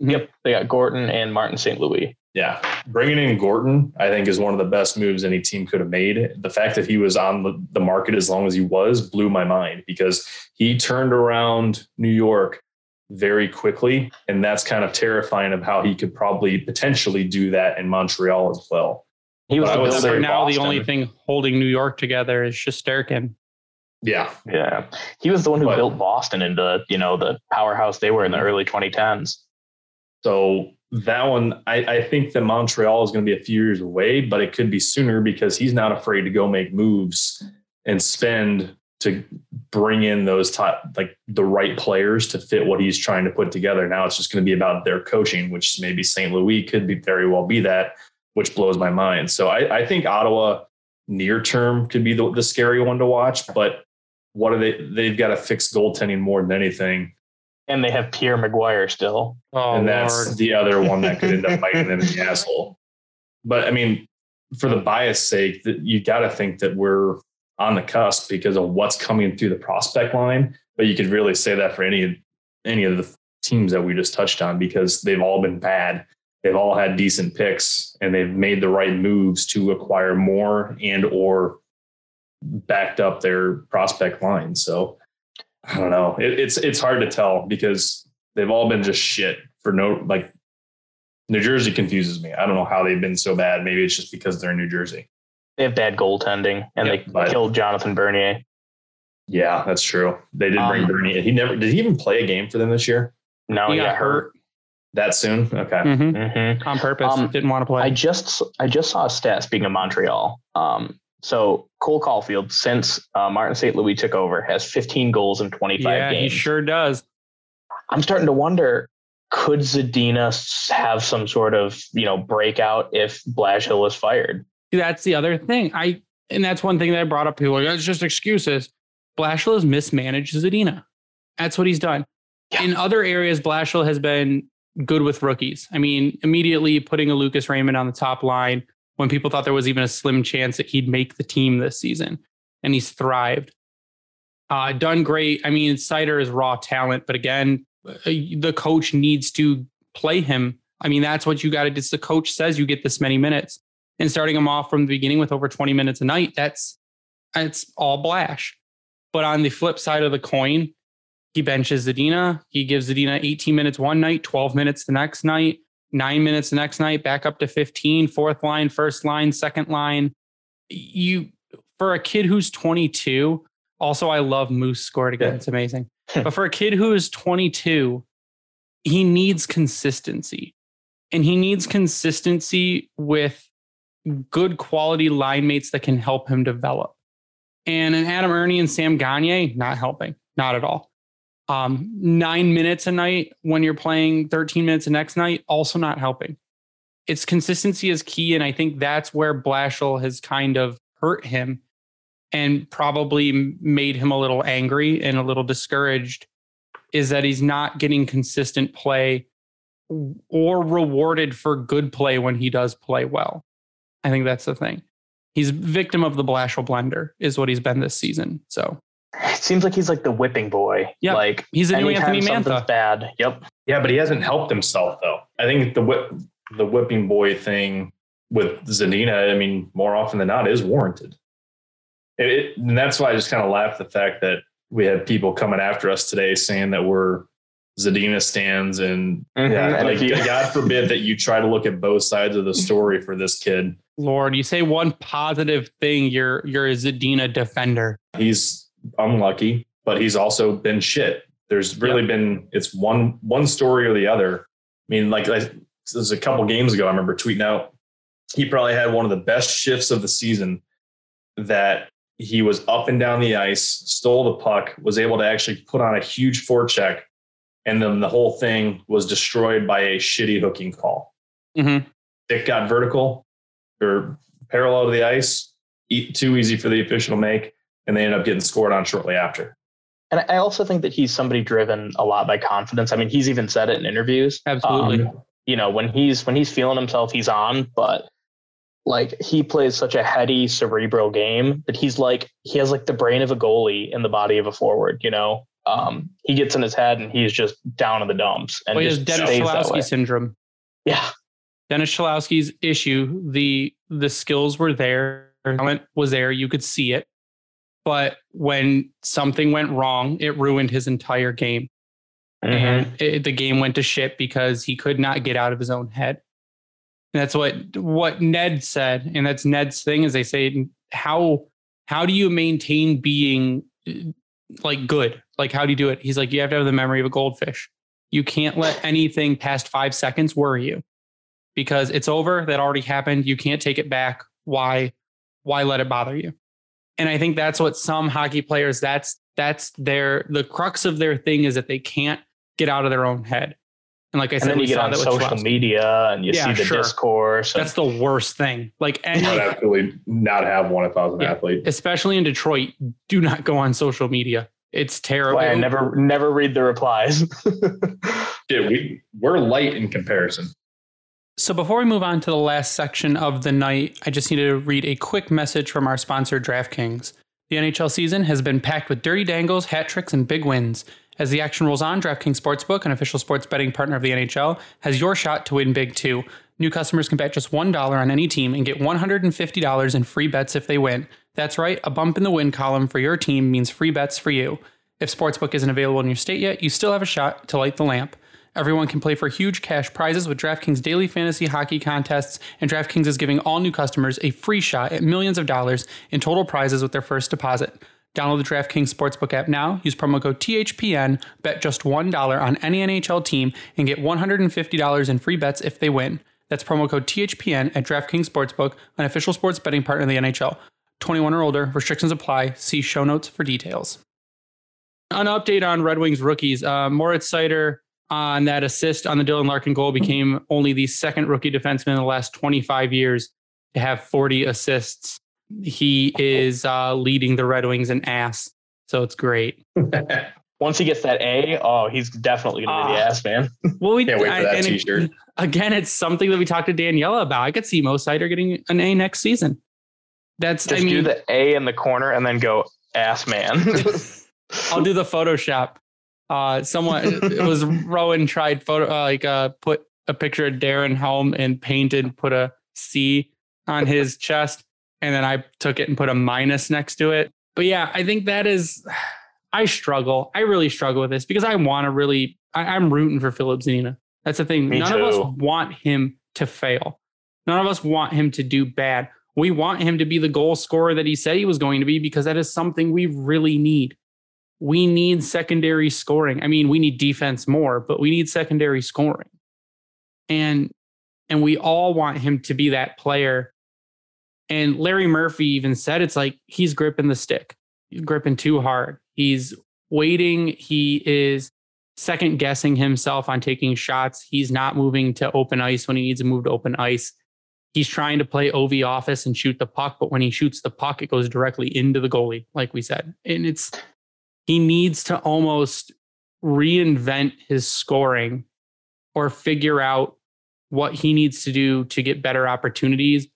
Mm-hmm. Yep, they got Gorton and Martin St. Louis. Yeah, bringing in Gorton, I think, is one of the best moves any team could have made. The fact that he was on the, the market as long as he was blew my mind because he turned around New York very quickly, and that's kind of terrifying of how he could probably potentially do that in Montreal as well. He was But the would builder say For now, the only thing holding New York together is Shesterkin. Yeah, Yeah, he was the one who But- built Boston into you know the powerhouse they were in the early 2010s. So that one, I, I think that Montreal is going to be a few years away, but it could be sooner because he's not afraid to go make moves and spend to bring in those top, like the right players to fit what he's trying to put together. Now it's just going to be about their coaching, which maybe St. Louis could be very well be that, which blows my mind. So I, I think Ottawa near term could be the, the scary one to watch, but what are they? They've got to fix goaltending more than anything. And they have Pierre McGuire still. Oh, and that's Lord. the other one that could end up biting them in the asshole. But I mean, for the bias sake, that you got to think that we're on the cusp because of what's coming through the prospect line. But you could really say that for any any of the teams that we just touched on because they've all been bad. They've all had decent picks and they've made the right moves to acquire more and or backed up their prospect line. So I don't know. It, it's it's hard to tell because they've all been just shit for no like. New Jersey confuses me. I don't know how they've been so bad. Maybe it's just because they're in New Jersey. They have bad goaltending, and Yep, they but- killed Jonathan Bernier. Yeah, that's true. They did bring Um, Bernie. in. He never did. He even play a game for them this year? No, he he got hurt That soon? Okay. Mhm. hmm on purpose. Um, Didn't want to play. I just I just saw a stat. Speaking of Montreal, um, so Cole Caufield since uh, Martin St. Louis took over has 15 goals in 25 yeah, he sure does. I'm starting to wonder could Zadina have some sort of you know breakout if Blashill is fired? That's the other thing. I and that's one thing that I brought up. People are like, it's just excuses. Blashill has mismanaged Zadina. That's what he's done. Yeah. In other areas, Blashill has been good with rookies. I mean, immediately putting a Lucas Raymond on the top line when people thought there was even a slim chance that he'd make the team this season, and he's thrived. Uh, done great. I mean, Seider is raw talent, but again, uh, the coach needs to play him. I mean, that's what you got to do. The coach says you get this many minutes, and starting him off from the beginning with over 20 minutes a night, that's it's all blash. But on the flip side of the coin, he benches Zadina. He gives Zadina 18 minutes one night, 12 minutes the next night, nine minutes the next night, back up to 15, fourth line, first line, second line. You, for a kid who's 22, also, I love Moose scored again. Yeah. It's amazing. but for a kid who is 22, he needs consistency. And he needs consistency with good quality line mates that can help him develop. And an Adam Erne and Sam Gagne, not helping, not at all. Um, nine minutes a night when you're playing 13 minutes the next night, also not helping. Its consistency is key. And I think that's where Blashill has kind of hurt him and probably made him a little angry and a little discouraged is that he's not getting consistent play or rewarded for good play when he does play well. I think that's the thing. He's victim of the Blashill blender, is what he's been this season. So it seems like he's like the whipping boy. Yeah, like he's a new Anthony Mantha. Bad. Yep. Yeah, but he hasn't helped himself though. I think the whip, the whipping boy thing with Zadina, I mean, more often than not, is warranted. It, and that's why I just kind of laughed the fact that we had people coming after us today saying that we're Zadina stands and mm-hmm. yeah, like God forbid that you try to look at both sides of the story for this kid. Lord, you say one positive thing, you're you're a Zadina defender. He's unlucky, but he's also been shit. There's really yep. been it's one one story or the other. I mean, like I, was a couple games ago, I remember tweeting out he probably had one of the best shifts of the season that he was up and down the ice, stole the puck, was able to actually put on a huge forecheck, and then the whole thing was destroyed by a shitty hooking call. Mm-hmm. It got vertical or parallel to the ice, too easy for the official to make, and they end up getting scored on shortly after. And I also think that he's somebody driven a lot by confidence. I mean, he's even said it in interviews. Absolutely. Um, you know, when he's when he's feeling himself, he's on. But like he plays such a heady cerebral game that he's like he has like the brain of a goalie in the body of a forward you know um, he gets in his head and he's just down in the dumps and well, he has Dennis Cholowski syndrome. Yeah. Dennis Cholowski's issue the the skills were there talent was there you could see it. But when something went wrong it ruined his entire game. Mm-hmm. and it, the game went to shit because he could not get out of his own head. That's what what Ned said, and that's Ned's thing. Is they say how how do you maintain being like good? Like how do you do it? He's like you have to have the memory of a goldfish. You can't let anything past five seconds worry you because it's over. That already happened. You can't take it back. Why why let it bother you? And I think that's what some hockey players that's that's their the crux of their thing is that they can't get out of their own head. And like I said, and then you get on social media and you yeah, see the sure. discourse. That's the worst thing. Like, and would actually not have one if I was an yeah, athlete. Especially in Detroit, do not go on social media. It's terrible. I never, never read the replies. yeah, we we're light in comparison. So before we move on to the last section of the night, I just need to read a quick message from our sponsor, DraftKings. The NHL season has been packed with dirty dangles, hat tricks, and big wins. As the action rolls on, DraftKings Sportsbook, an official sports betting partner of the NHL, has your shot to win big too. New customers can bet just $1 on any team and get $150 in free bets if they win. That's right, a bump in the win column for your team means free bets for you. If Sportsbook isn't available in your state yet, you still have a shot to light the lamp. Everyone can play for huge cash prizes with DraftKings daily fantasy hockey contests, and DraftKings is giving all new customers a free shot at millions of dollars in total prizes with their first deposit. Download the DraftKings Sportsbook app now, use promo code THPN, bet just $1 on any NHL team, and get $150 in free bets if they win. That's promo code THPN at DraftKings Sportsbook, an official sports betting partner of the NHL. 21 or older, restrictions apply. See show notes for details. An update on Red Wings rookies. Uh, Moritz Seider on that assist on the Dylan Larkin goal became only the second rookie defenseman in the last 25 years to have 40 assists he is uh, leading the Red Wings in ass. So it's great. Once he gets that A, oh, he's definitely gonna be the Ah. ass man. Well, we Can't wait for that it- t-shirt. again, it's something that we talked to Daniela about. I could see Mo Seider getting an A next season. That's Just I mean, do the A in the corner and then go ass man. I'll do the Photoshop. Uh, someone it was Rowan tried photo uh, like uh put a picture of Darren Helm and painted put a C on his chest, and then I took it and put a minus next to it. But yeah, I think that is. I struggle. I really struggle with this because I want to really. I, I'm rooting for Filip Zadina. That's the thing. Me None of us want him to fail. None of us want him to do bad. We want him to be the goal scorer that he said he was going to be because that is something we really need. We need secondary scoring. I mean, we need defense more, but we need secondary scoring. And and we all want him to be that player. And Larry Murphy even said it's like he's gripping the stick. He's gripping too hard. He's waiting. He is second guessing himself on taking shots. He's not moving to open ice when he needs to move to open ice. He's trying to play OV office and shoot the puck, but when he shoots the puck, it goes directly into the goalie, like we said. And it's he needs to almost reinvent his scoring or figure out what he needs to do to get better opportunities,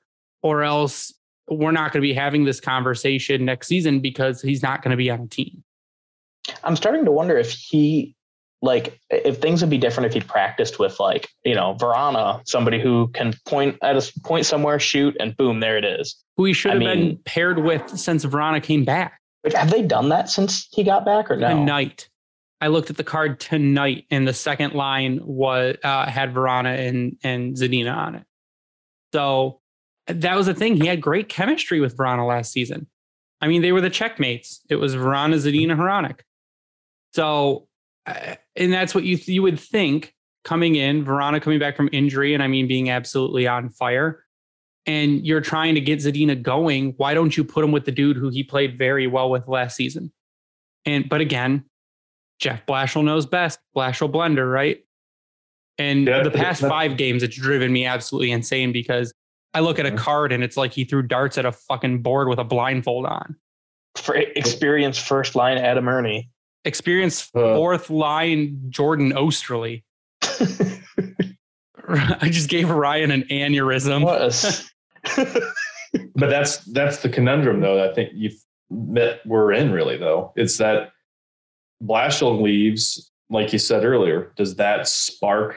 or else we're not going to be having this conversation next season because he's not going to be on a team. I'm starting to wonder if he like if things would be different if he'd practiced with like you know Vrana, somebody who can point at a point somewhere, shoot, and boom, there it is. Who he should I have been paired with since Vrana came back have they done that since he got back or no? tonight. I looked at the card tonight, and the second line was uh, had Vrana and and Zadina on it. So that was the thing. He had great chemistry with Vrana last season. I mean, they were the checkmates. It was Vrana, Zadina, Hronek. So, uh, and that's what you you would think coming in. Vrana coming back from injury, and I mean being absolutely on fire. And you're trying to get Zadina going. Why don't you put him with the dude who he played very well with last season? And but again, Jeff Blashill knows best. Blashill blender, right? And Yeah, the past five games, it's driven me absolutely insane because I look at a card and it's like he threw darts at a fucking board with a blindfold on. For experienced first line Adam Erne. Experienced Uh. fourth line Jordan Oesterle. I just gave Ryan an aneurysm. what a s- But that's that's the conundrum, though. I think you that we're in really though. It's that Blashill leaves, like you said earlier. Does that spark a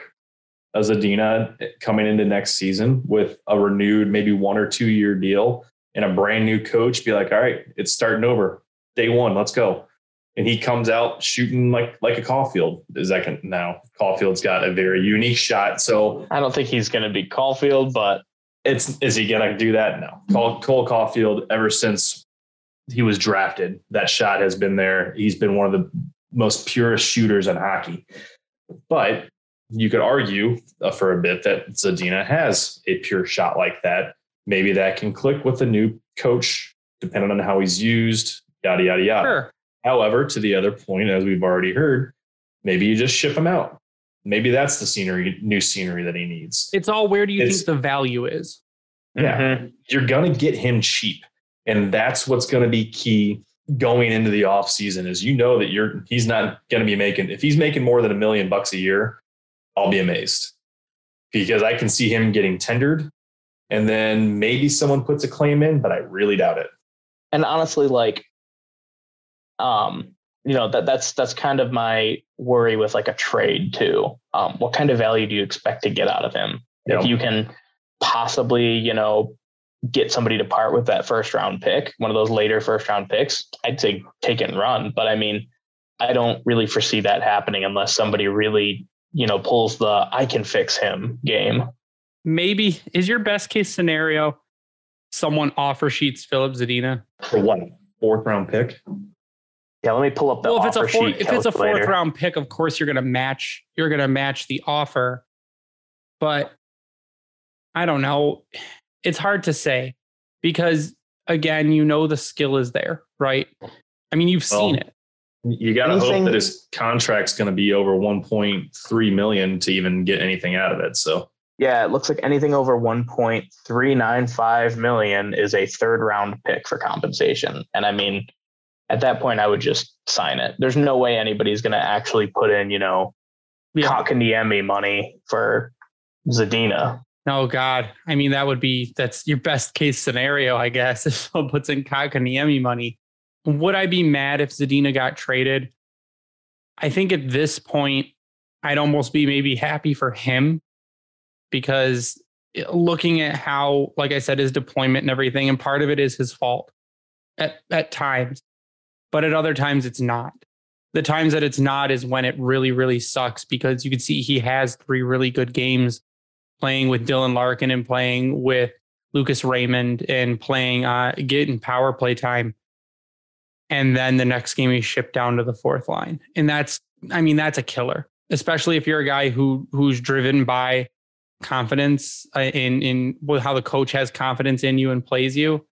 Zadina coming into next season with a renewed, maybe one or two year deal and a brand new coach? Be like, all right, it's starting over. Day one, let's go. And he comes out shooting like like a Caufield. Is that can, now Caufield's got a very unique shot. So I don't think he's going to be Caufield, but it's is he gonna do that? No. Cole, Cole Caufield, ever since he was drafted, that shot has been there. He's been one of the most purest shooters in hockey. But you could argue uh, for a bit that Zadina has a pure shot like that. Maybe that can click with the new coach, depending on how he's used, yada yada yada. Sure. However, to the other point, as we've already heard, maybe you just ship him out. Maybe that's the scenery, new scenery that he needs. It's all where do you It's- think the value is? Yeah. Mhm. You're going to get him cheap. And that's what's going to be key going into the off season is you know that you're he's not going to be making if he's making more than a million bucks a year, I'll be amazed. Because I can see him getting tendered and then maybe someone puts a claim in, but I really doubt it. and honestly, like, um, you know that that's that's kind of my worry with like a trade too. Um, what kind of value do you expect to get out of him? Yeah. If you can possibly, you know, get somebody to part with that first round pick, one of those later first round picks, I'd say take it and run. But I mean, I don't really foresee that happening unless somebody really, you know, pulls the I can fix him game. Maybe is your best case scenario someone offer sheets Filip Zadina? For what? Fourth round pick? Yeah, let me pull up the well, if it's a offer four, sheet if it's a fourth round pick, of course you're going to match. You're going to match the offer, but I don't know. It's hard to say because again, you know the skill is there, right? I mean, you've seen it. You got to hope that his contract's going to be over 1.3 million to even get anything out of it. So Yeah, it looks like anything over 1.395 million is a third round pick for compensation. And I mean, at that point, I would just sign it. There's no way anybody's going to actually put in, you know, cock Yeah. Kotkaniemi money for Zadina. Oh God. I mean, that would be that's your best case scenario, I guess, if someone puts in Kotkaniemi money. Would I be mad if Zadina got traded? I think at this point, I'd almost be maybe happy for him because looking at how, like I said, his deployment and everything, and part of it is his fault at, at times, but at other times it's not. The times that it's not is when it really, really sucks because you can see he has three really good games playing with Dylan Larkin and playing with Lucas Raymond and playing uh getting power play time. And then the next game he's shipped down to the fourth line. And that's I mean, that's a killer, especially if you're a guy who who's driven by confidence uh, in in how the coach has confidence in you and plays you.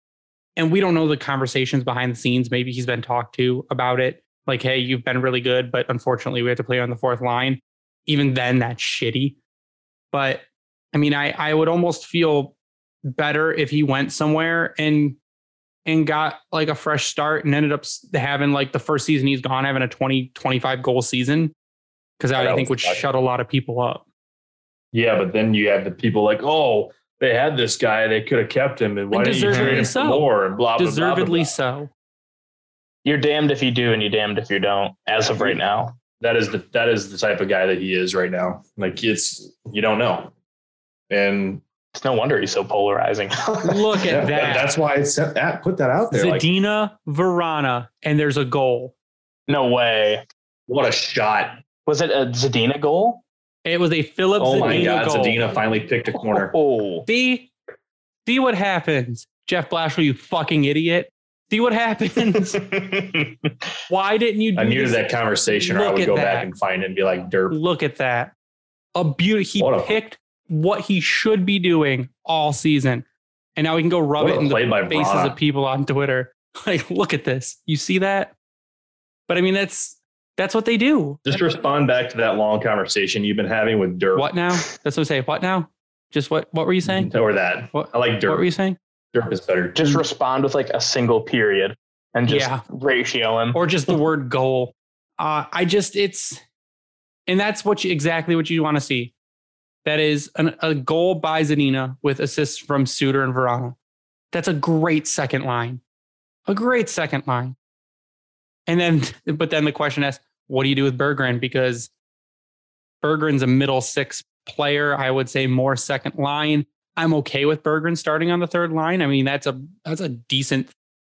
And we don't know the conversations behind the scenes. Maybe he's been talked to about it. Like, hey, you've been really good, but unfortunately we have to play on the fourth line. Even then, that's shitty. But I mean, I I would almost feel better if he went somewhere and and got like a fresh start and ended up having like the first season he's gone having a 20 25 goal season because I That think would was exciting. shut a lot of people up. Yeah, but then you have the people like, oh, they had this guy, they could have kept him, and why And didn't you deservedly trade him so. more? And blah blah blah, blah. Deservedly blah. so. You're damned if you do and you're damned if you don't, as of right now. That is the that is the type of guy that he is right now. Like it's you don't know, and It's no wonder he's so polarizing. Look at yeah, that. that's why I set that put that out there. Like, Zadina Vrana, and there's a goal. no way. what a shot! Was it a Zadina goal? It was a Filip Oh Zadina my god, goal. Zadina finally picked a corner. Oh, See, see what happens, Jeff Blashill, you fucking idiot. See what happens. Why didn't you? Do I muted this? that conversation, or I would go that. back and find it and be like, "Derp." Look at that. A beauty. He What a- picked what he should be doing all season. And now we can go rub What it in the faces Vrana. of people on Twitter. Like, look at this. You see that? But I mean, that's that's what they do. Just respond back to that long conversation you've been having with Dirk. What now? That's what I say. What now? Just what what were you saying? Or that. What I like Dirk. what were you saying? Dirk is better. just respond with like a single period and just Yeah. ratio him. Or just the word goal. Uh I just it's and that's what you exactly what you want to see. That is an, a goal by Zadina with assists from Suter and Vrana. That's a great second line. A great second line. And then, but then the question is, what do you do with Berggren? Because Berggren's a middle six player. I would say more second line. I'm okay with Berggren starting on the third line. I mean, that's a that's a decent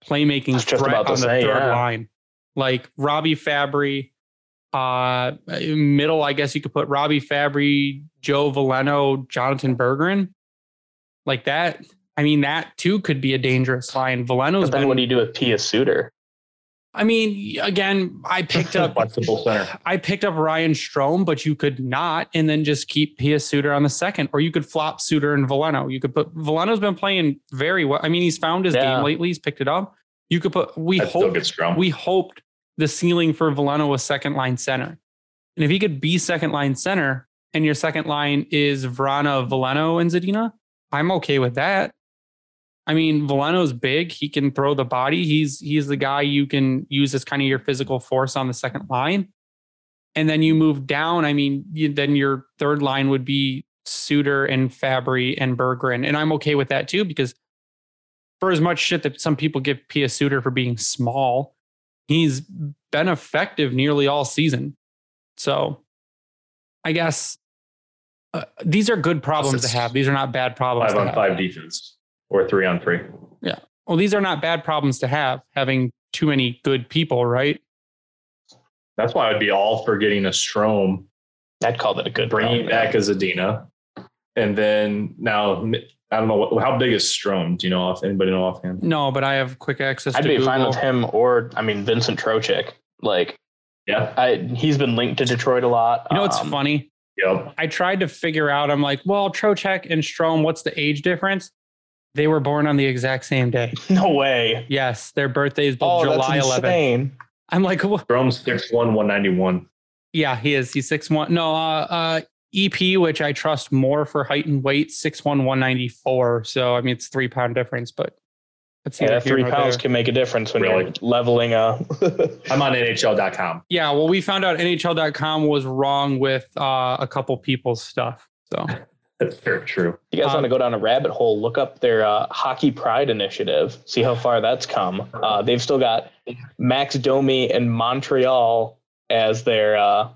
playmaking I was just threat on the say, third yeah. line. Like Robbie Fabbri, uh, middle. I guess you could put Robbie Fabbri, Joe Veleno, Jonatan Berggren, like that. I mean, that too could be a dangerous line. Veleno's But then been. what do you do with Pia Suter? I mean, again, I picked up. I picked up Ryan Strome, but you could not, and then just keep Pia Suter on the second, or you could flop Suter and Veleno. You could put Veleno's been playing very well. I mean, he's found his Yeah. game lately. He's picked it up. You could put. We hope we hoped the ceiling for Veleno was second line center, and if he could be second line center, and your second line is Vrana, Veleno, and Zadina, I'm okay with that. I mean, Veleno's big. He can throw the body. He's he's the guy you can use as kind of your physical force on the second line. And then you move down. I mean, you, then your third line would be Suter and Fabbri and Berggren, and I'm okay with that too because for as much shit that some people give Pia Suter for being small, he's been effective nearly all season. So, I guess uh, these are good problems to have. These are not bad problems. five to on have. five defense or three on three. Yeah. Well, these are not bad problems to have, having too many good people, right? That's why I'd be all for getting a Strome, I'd call that a good bringing problem. back a Zadina, and then now I don't know what, how big is Strome. Do you know if anybody know offhand? No, but I have quick access I'd to be Google. fine with him or I mean Vincent Trocheck. Like Yeah. I he's been linked to Detroit a lot. You know what's Um, funny? Yep. I tried to figure out. I'm like, well, Trocheck and Strome, what's the age difference? They were born on the exact same day. No way. Yes, their birthdays both Oh, July that's 11th. insane. I'm like, well, Strome's six one one ninety one. yeah, he is. He's six one. No, uh, uh, EP, which I trust more for height and weight, 6'1, 194. So, I mean, it's three pound difference, but that's yeah, three pounds there. can make a difference when really? you're leveling up. I'm on NHL.com. Yeah, well, we found out NHL.com was wrong with uh, a couple people's stuff. So that's very true. You guys um, want to go down a rabbit hole? Look up their uh, Hockey Pride initiative. See how far that's come. Uh, they've still got Max Domi in Montreal as their uh,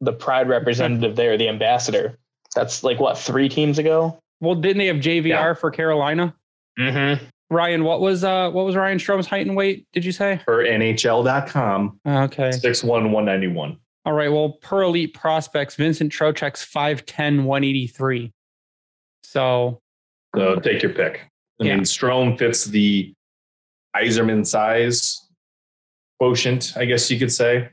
the Pride representative there, the ambassador. That's like what three teams ago. Well, didn't they have JVR yeah. for Carolina? Mm-hmm. Ryan, what was uh what was Ryan Strome's height and weight? Did you say for NHL.com? Okay, six one one ninety one. All right. Well, per elite prospects, Vincent Trocheck's 5'10, 183. So, so take your pick. I yeah. mean, Strome fits the Yzerman size quotient, I guess you could say.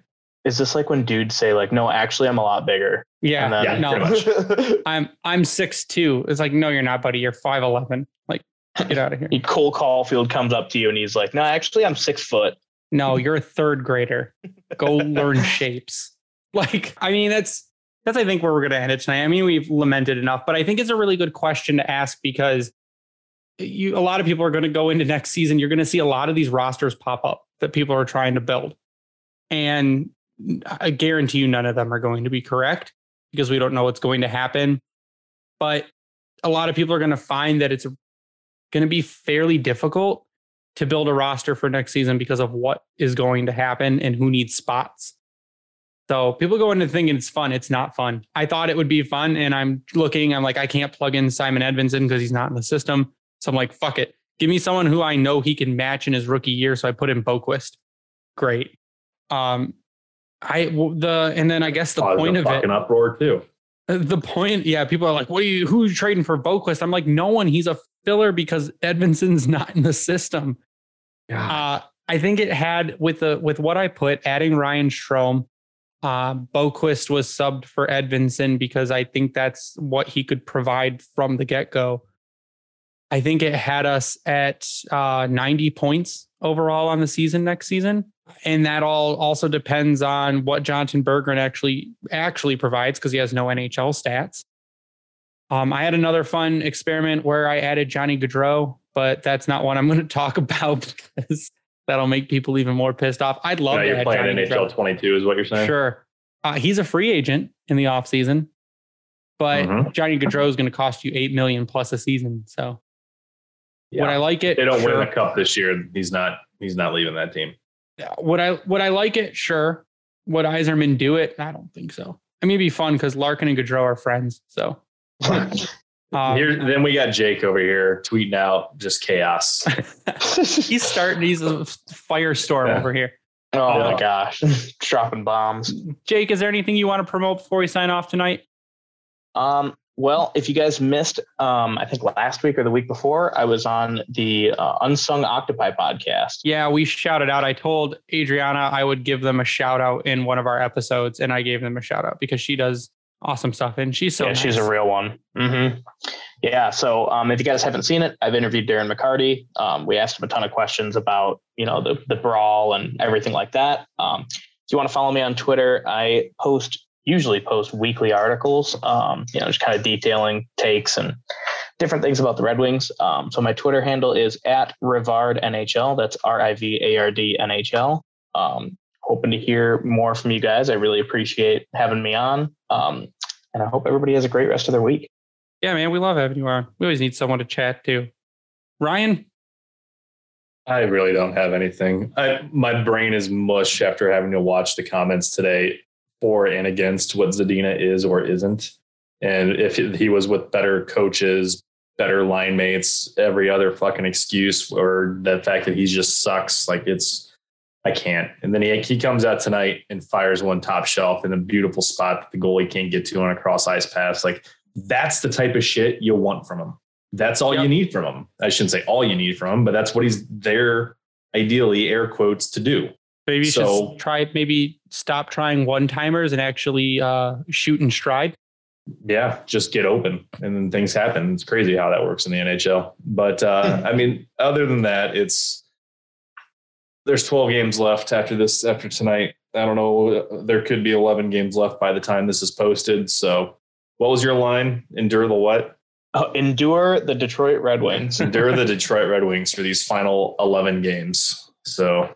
Is this like when dudes say like, no, actually I'm a lot bigger? Yeah. Then, yeah, no. I'm I'm six two. It's like, no, you're not, buddy. You're five eleven. Like, get out of here. Cole Caufield comes up to you and he's like, No, actually I'm six foot. No, you're a third grader. Go learn shapes. Like, I mean, that's that's I think where we're going to end it tonight. I mean, we've lamented enough, but I think it's a really good question to ask because you a lot of people are going to go into next season. You're going to see a lot of these rosters pop up that people are trying to build, and I guarantee you none of them are going to be correct because we don't know what's going to happen. But a lot of people are going to find that it's going to be fairly difficult to build a roster for next season because of what is going to happen and who needs spots. So people go into thinking it's fun. It's not fun. I thought it would be fun. And I'm looking, I'm like, I can't plug in Simon Edvinsson because he's not in the system. So I'm like, fuck it. Give me someone who I know he can match in his rookie year. So I put in Boqvist. Great. Um, I the and then I guess the point of it an uproar too. Uh, the point, yeah, people are like, "What are you? Who's trading for Boqvist?" I'm like, "No one. He's a filler because Edvinsson's not in the system." Yeah. Uh, I think it had with the with what I put, adding Ryan Strome, uh, Boqvist was subbed for Edvinsson because I think that's what he could provide from the get go. I think it had us at uh, 90 points overall on the season next season, and that all also depends on what Jonatan Berggren actually actually provides because he has no NHL stats. Um, I had another fun experiment where I added Johnny Gaudreau, but that's not what I'm going to talk about because that'll make people even more pissed off. I'd love to you're playing NHL 22 is what you're saying. Sure. Uh, he's a free agent in the offseason, but mm-hmm. Johnny Gaudreau is going to cost you eight million plus a season. So yeah. would I like it? They don't sure. win the cup this year. He's not. He's not leaving that team. Yeah. Would I? Would I like it? Sure. Would Yzerman do it? I don't think so. I mean, it'd be fun because Larkin and Gaudreau are friends. So Um, here, then we got Jake over here tweeting out just chaos. he's starting. He's a firestorm yeah. over here. Oh yeah. my gosh, dropping bombs. Jake, is there anything you want to promote before we sign off tonight? Um, well, if you guys missed, um, I think last week or the week before, I was on the uh, Unsung Octopi podcast. Yeah, we shouted out. I told Adriana I would give them a shout out in one of our episodes, and I gave them a shout out because she does awesome stuff. And she's so yeah, nice. she's a real one. Mm-hmm. Yeah. So um, if you guys haven't seen it, I've interviewed Darren McCarty. Um, we asked him a ton of questions about you know the the brawl and everything like that. Um, if you want to follow me on Twitter, I post usually post weekly articles. Um, you know, just kind of detailing takes and different things about the Red Wings. Um, so my Twitter handle is at Rivard NHL. That's R I V A R D N H L. Um, hoping to hear more from you guys. I really appreciate having me on. Um, and I hope everybody has a great rest of their week. Yeah, man, we love having you on. We always need someone to chat to. Ryan? I really don't have anything. I, my brain is mush after having to watch the comments today for and against what Zadina is or isn't. And if he was with better coaches, better line mates, every other fucking excuse, or the fact that he just sucks, like it's I can't. And then he, he comes out tonight and fires one top shelf in a beautiful spot that the goalie can't get to on a cross ice pass. Like that's the type of shit you'll want from him. That's all yep. you need from him. I shouldn't say all you need from him, but that's what he's there, ideally, air quotes, to do. Maybe so, should try maybe stop trying one timers and actually uh, shoot in stride. Yeah, just get open and then things happen. It's crazy how that works in the NHL. But uh, I mean, other than that, it's there's 12 games left after this after tonight. I don't know. There could be 11 games left by the time this is posted. So what was your line? Endure the what? Oh, endure the Detroit Red Wings. endure the Detroit Red Wings for these final 11 games. So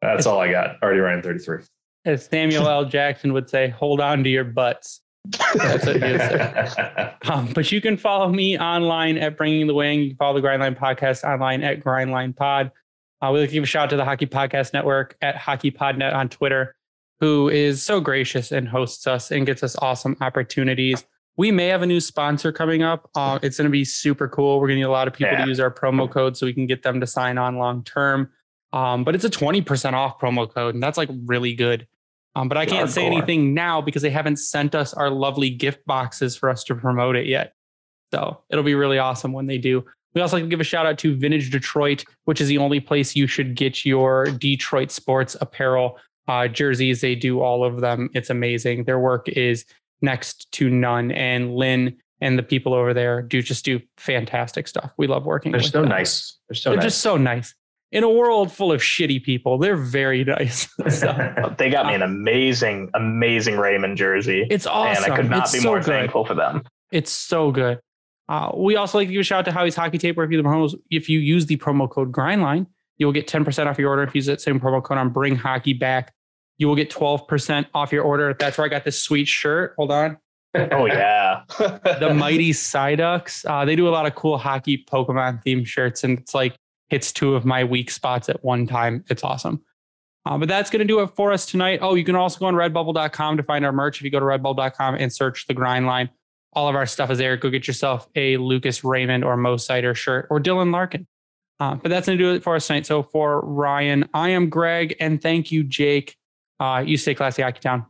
that's all I got. Already running 33. As Samuel L. Jackson would say, hold on to your butts. That's what he would say. Um, but you can follow me online at Bringing the Wing. You can follow the Grindline Podcast online at Grindline Pod. Uh, we'll give a shout out to the Hockey Podcast Network at Hockey HockeyPodNet on Twitter, who is so gracious and hosts us and gets us awesome opportunities. We may have a new sponsor coming up. Uh, it's going to be super cool. We're going to need a lot of people yeah. to use our promo code so we can get them to sign on long term. Um, but it's a 20% off promo code, and that's like really good. Um, but I can't say anything now because they haven't sent us our lovely gift boxes for us to promote it yet. So it'll be really awesome when they do. We also like to give a shout out to Vintage Detroit, which is the only place you should get your Detroit sports apparel uh, jerseys. They do all of them. It's amazing. Their work is next to none. And Lynn and the people over there do just do fantastic stuff. We love working. They're so them. nice. They're so They're nice. just so nice in a world full of shitty people, they're very nice. so, they got me an amazing, amazing Raymond jersey. It's awesome. And I could not it's be so more good. thankful for them. It's so good. Uh, we also like to give a shout out to Howie's Hockey Tape, where if you, promos, if you use the promo code Grindline, you will get 10% off your order. If you use that same promo code on Bring Hockey Back, you will get 12% off your order. That's where I got this sweet shirt. Hold on. Oh, yeah. the Mighty Psyducks. Uh, they do a lot of cool hockey Pokemon themed shirts. And it's like hits two of my weak spots at one time. It's awesome. Uh, but that's going to do it for us tonight. Oh, you can also go on redbubble.com to find our merch. If you go to redbubble.com and search the grind line, all of our stuff is there. Go get yourself a Lucas Raymond or Mo Seider shirt or Dylan Larkin. Uh, but that's going to do it for us tonight. So for Ryan, I am Greg, and thank you, Jake. Uh, you stay classy, Hockey Town.